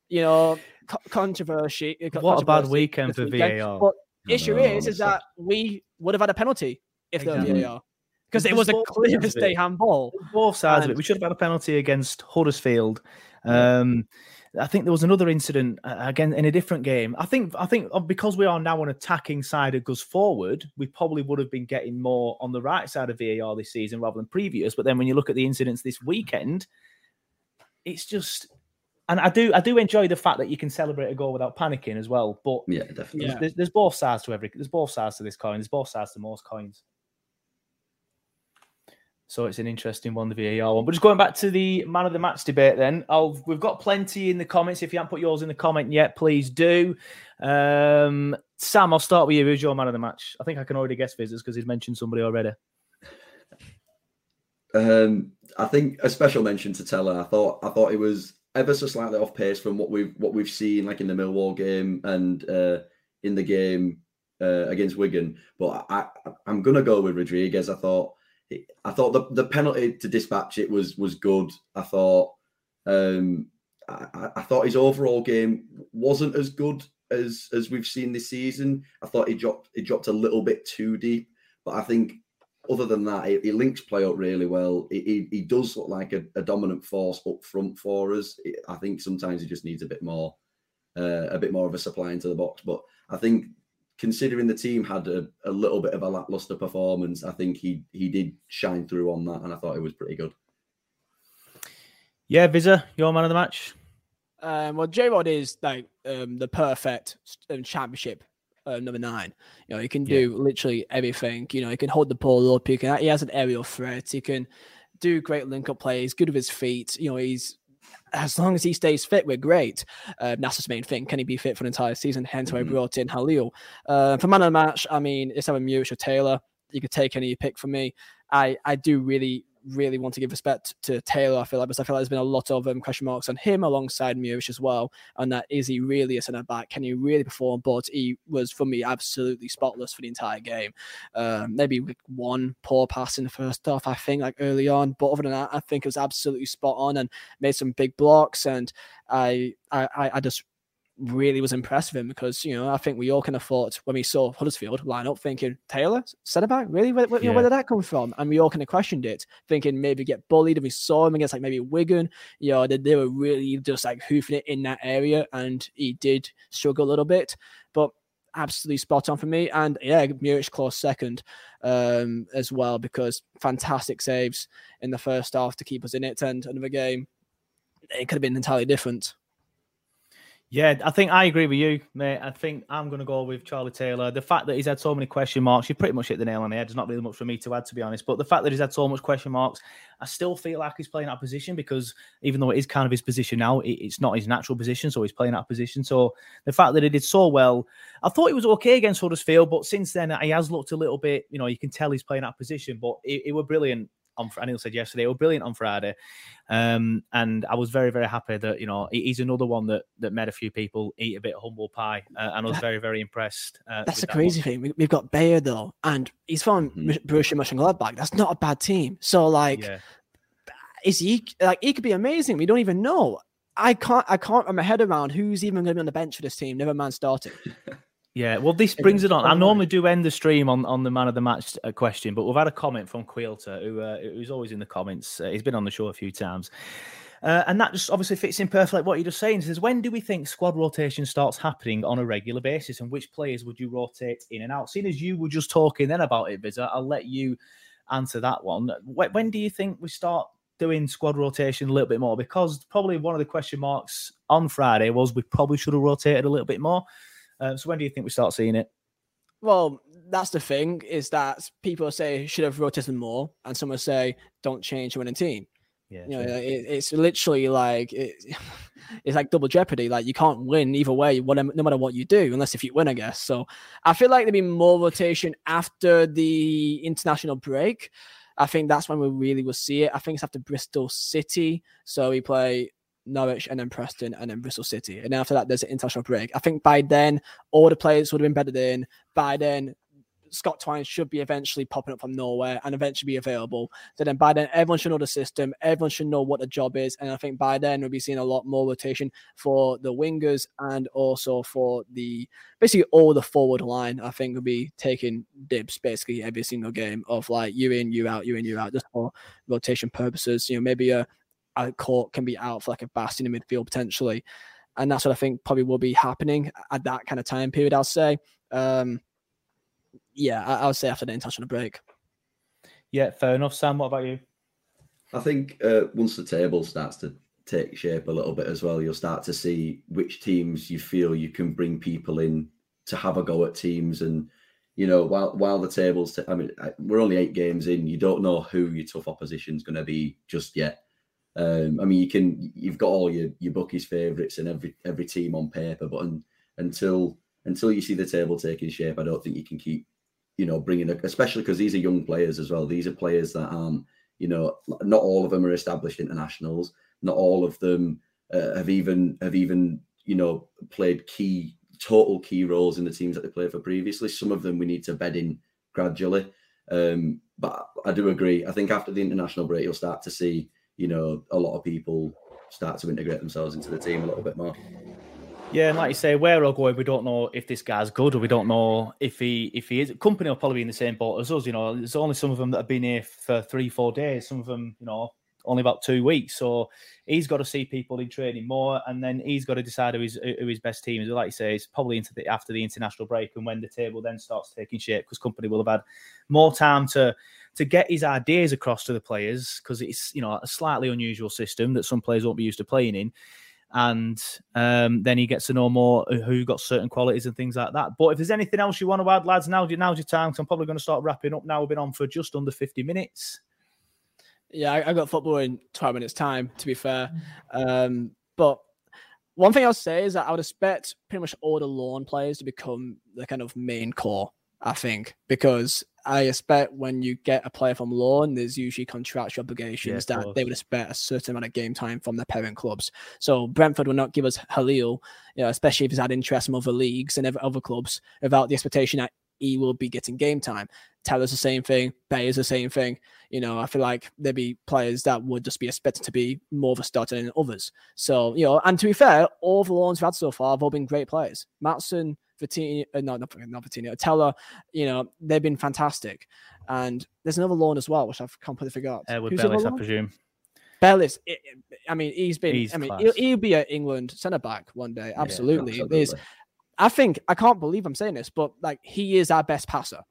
you know, co- controversy. Uh, what a bad weekend for weekend. VAR. But issue know, is, is that we would have had a penalty if exactly. there was VAR because it was a clear mistake handball. Both sides and, of it. We should have had a penalty against Huddersfield. Um, I think there was another incident uh, again in a different game. I think I think because we are now an attacking side that goes forward, we probably would have been getting more on the right side of VAR this season rather than previous. But then when you look at the incidents this weekend, it's just and I do I do enjoy the fact that you can celebrate a goal without panicking as well. But yeah, definitely. There's, there's, there's both sides to every there's both sides to this coin. There's both sides to most coins. So it's an interesting one, the VAR one. But just going back to the man of the match debate, then I'll, we've got plenty in the comments. If you haven't put yours in the comment yet, please do. Um, Sam, I'll start with you. Who's your man of the match? I think I can already guess visitors because he's mentioned somebody already. Um, I think a special mention to Tella. I thought I thought it was ever so slightly off pace from what we've what we've seen, like in the Millwall game and uh, in the game uh, against Wigan. But I, I, I'm gonna go with Rodriguez. I thought I thought the, the penalty to dispatch it was was good. I thought um, I, I, thought his overall game wasn't as good as as we've seen this season. I thought he dropped he dropped a little bit too deep, but I think other than that, he, he links play up really well. He, he, he does look like a, a, dominant force up front for us. I think sometimes he just needs a bit more uh, a bit more of a supply into the box, but I think considering the team had a, a little bit of a lackluster performance, I think he he did shine through on that, and I thought it was pretty good. Yeah, Visa, your man of the match. Um, well, J Rod is like um, the perfect um, championship uh, number nine. You know, he can do yeah. literally everything. You know, he can hold the ball up. He can. He has an aerial threat. He can do great link up plays. Good with his feet. You know, he's as long as he stays fit, we're great. Uh, that's the main thing. Can he be fit for an entire season? Hence why mm-hmm. we brought in Halil. Uh, for man of the match, I mean, it's having Muric or Taylor. You could take any you pick from me. I, I do really really want to give respect to Taylor. I feel like because I feel like there's been a lot of um, question marks on him alongside Muric as well. And that is he really a centre back? Can he really perform? But he was for me absolutely spotless for the entire game. Um, maybe one poor pass in the first half, I think, like early on. But other than that, I think it was absolutely spot on and made some big blocks. And I I I just really was impressed with him because you know I think we all kind of thought when we saw Huddersfield line up, thinking Taylor centre back, really, where, where, yeah. where, did that come from? And we all kind of questioned it, thinking maybe get bullied. And we saw him against like maybe Wigan, you know, they, they were really just like hoofing it in that area, and he did struggle a little bit, but absolutely spot on for me. And yeah, Muric close second um, as well because fantastic saves in the first half to keep us in it, and another game it could have been entirely different. Yeah, I think I agree with you, mate. I think I'm going to go with Charlie Taylor. The fact that he's had so many question marks, you pretty much hit the nail on the head. There's not really much for me to add, to be honest. But the fact that he's had so much question marks, I still feel like he's playing out position because even though it is kind of his position now, it's not his natural position. So he's playing out position. So the fact that he did so well, I thought he was okay against Huddersfield, but since then he has looked a little bit, you know, you can tell he's playing out position, but he, he was brilliant on Anil said yesterday, were brilliant on Friday. Um, and I was very, very happy that, you know, he's another one that that made a few people eat a bit of humble pie. Uh, and I was that, very, very impressed. Uh, that's the that crazy one. thing. We, have got Beyer, though, and he's from mm-hmm. Borussia Mönchengladbach. That's not a bad team. So, like, yeah. is he, like, he could be amazing. We don't even know. I can't, I can't wrap my head around who's even going to be on the bench for this team. Never mind starting. [laughs] Yeah, well, this brings it on. I normally do end the stream on, on the man of the match uh, question, but we've had a comment from Quilter, who uh, who's always in the comments. Uh, he's been on the show a few times. Uh, and that just obviously fits in perfectly what you're just saying. He says, when do we think squad rotation starts happening on a regular basis, and which players would you rotate in and out? Seeing as you were just talking then about it, Visa, I'll let you answer that one. When do you think we start doing squad rotation a little bit more? Because probably one of the question marks on Friday was we probably should have rotated a little bit more. Um, so when do you think we start seeing it? Well, that's the thing is that people say should have rotated more, and some will say don't change winning team. Yeah, you know, it, it's literally like it, [laughs] it's like double jeopardy. Like you can't win either way, whatever, no matter what you do, unless if you win, I guess. So I feel like there'll be more rotation after the international break. I think that's when we really will see it. I think it's after Bristol City. So we play Norwich and then Preston and then Bristol City. And after that, there's an international break. I think by then, all the players would have been bedded in. By then, Scott Twine should be eventually popping up from nowhere and eventually be available. So then by then, everyone should know the system. Everyone should know what the job is. And I think by then, we'll be seeing a lot more rotation for the wingers and also for the basically all the forward line. I think will be taking dibs basically every single game of like you in, you out, you in, you out, just for rotation purposes. You know, maybe a Cork can be out for like a Bast in the midfield potentially. And that's what I think probably will be happening at that kind of time period, I'll say. Um, yeah, I, I would say after the international break. Yeah, fair enough. Sam, what about you? I think uh, once the table starts to take shape a little bit as well, you'll start to see which teams you feel you can bring people in to have a go at teams. And you know, while while the tables, t- I mean, we're only eight games in. You don't know who your tough opposition is going to be just yet. Um, I mean, you can you've got all your your bookies' favourites and every every team on paper, but un, until until you see the table taking shape, I don't think you can keep you know bringing, especially because these are young players as well. These are players that um you know not all of them are established internationals. Not all of them uh, have even have even you know played key total key roles in the teams that they played for previously. Some of them we need to bed in gradually. Um, but I do agree. I think after the international break, you'll start to see you know, a lot of people start to integrate themselves into the team a little bit more. Yeah, and like you say, where he'll go, we don't know if this guy's good or we don't know if he if he is. Kompany will probably be in the same boat as us. You know, there's only some of them that have been here for three, four days. Some of them, you know, only about two weeks. So he's got to see people in training more, and then he's got to decide who his who his best team is. Like you say, it's probably into the after the international break and when the table then starts taking shape because Kompany will have had more time to to get his ideas across to the players because it's you know a slightly unusual system that some players won't be used to playing in and um, then he gets to know more who got certain qualities and things like that. But if there's anything else you want to add, lads, now now's your time. So I'm probably going to start wrapping up now. We've been on for just under 50 minutes. Yeah, I, I got football in 12 minutes time. To be fair, um, but one thing I'll say is that I would expect pretty much all the lawn players to become the kind of main core. I think because I expect when you get a player from loan, there's usually contractual obligations yeah, that course. they would expect a certain amount of game time from their parent clubs. So Brentford will not give us Halil, you know, especially if he's had interest from other leagues and other clubs, without the expectation that he will be getting game time. Tella's the same thing. Bay is the same thing. You know, I feel like there'd be players that would just be expected to be more of a starter than others. So, you know, and to be fair, all the loans we've had so far have all been great players. Maatsen, Vitinho, uh, no, not, not Vitinho, Teller, you know, they've been fantastic. And there's another loan as well, which I've completely forgot. Edward Who's Bellis, I presume. Bellis, I mean, he's been, he's I mean, he'll, he'll, be at England centre back one day. Absolutely. Yeah, absolutely. I think, I can't believe I'm saying this, but like, he is our best passer.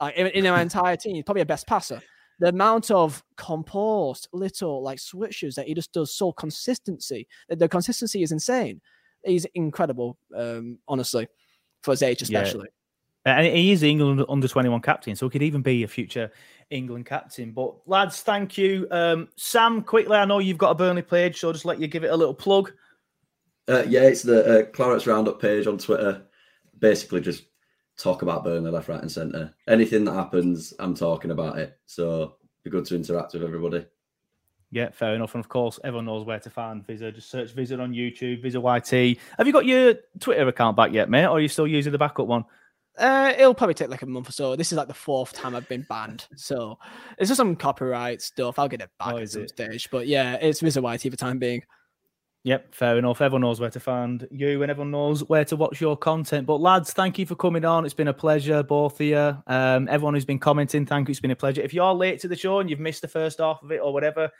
Like, in, in our entire team, he's probably a best passer. The amount of composed little like switches that he just does so consistency, that the consistency is insane. He's incredible, um, honestly for his age, especially. Yeah. And he is England under 21 captain, so he could even be a future England captain. But lads, thank you. Um, Sam, quickly, I know you've got a Burnley page, so I'll just let you give it a little plug. Uh, yeah, it's the uh, Clarets Roundup page on Twitter. Basically, just talk about Burnley left, right, and centre. Anything that happens, I'm talking about it. So be good to interact with everybody. Yeah, fair enough. And of course, everyone knows where to find Visa. Just search Visa on YouTube, Visa YT. Have you got your Twitter account back yet, mate? Or are you still using the backup one? Uh, it'll probably take like a month or so. This is like the fourth time I've been banned. So it's just some copyright stuff. I'll get it back oh, at some it? stage. But yeah, it's Visa YT for the time being. Yep, fair enough. Everyone knows where to find you and everyone knows where to watch your content. But lads, thank you for coming on. It's been a pleasure, both of you. Um, everyone who's been commenting, thank you. It's been a pleasure. If you're late to the show and you've missed the first half of it or whatever,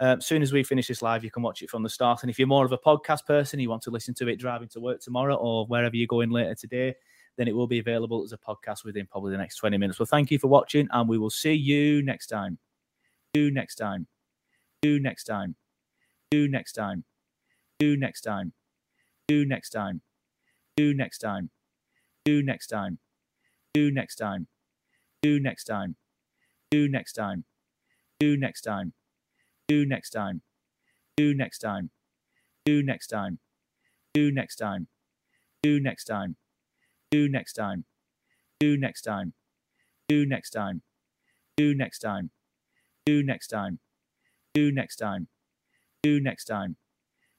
as soon as we finish this live, you can watch it from the start. And if you're more of a podcast person, you want to listen to it driving to work tomorrow or wherever you're going later today, then it will be available as a podcast within probably the next 20 minutes. Well, thank you for watching, and we will see you next time. You next time. You next time. You next time. You next time. You next time. You next time. You next time. You next time. You next time. You next time. You next time. You next time. Do next time. Do next time. Do next time. Do next time. Do next time. Do next time. Do next time. Do next time. Do next time. Do next time. Do next time.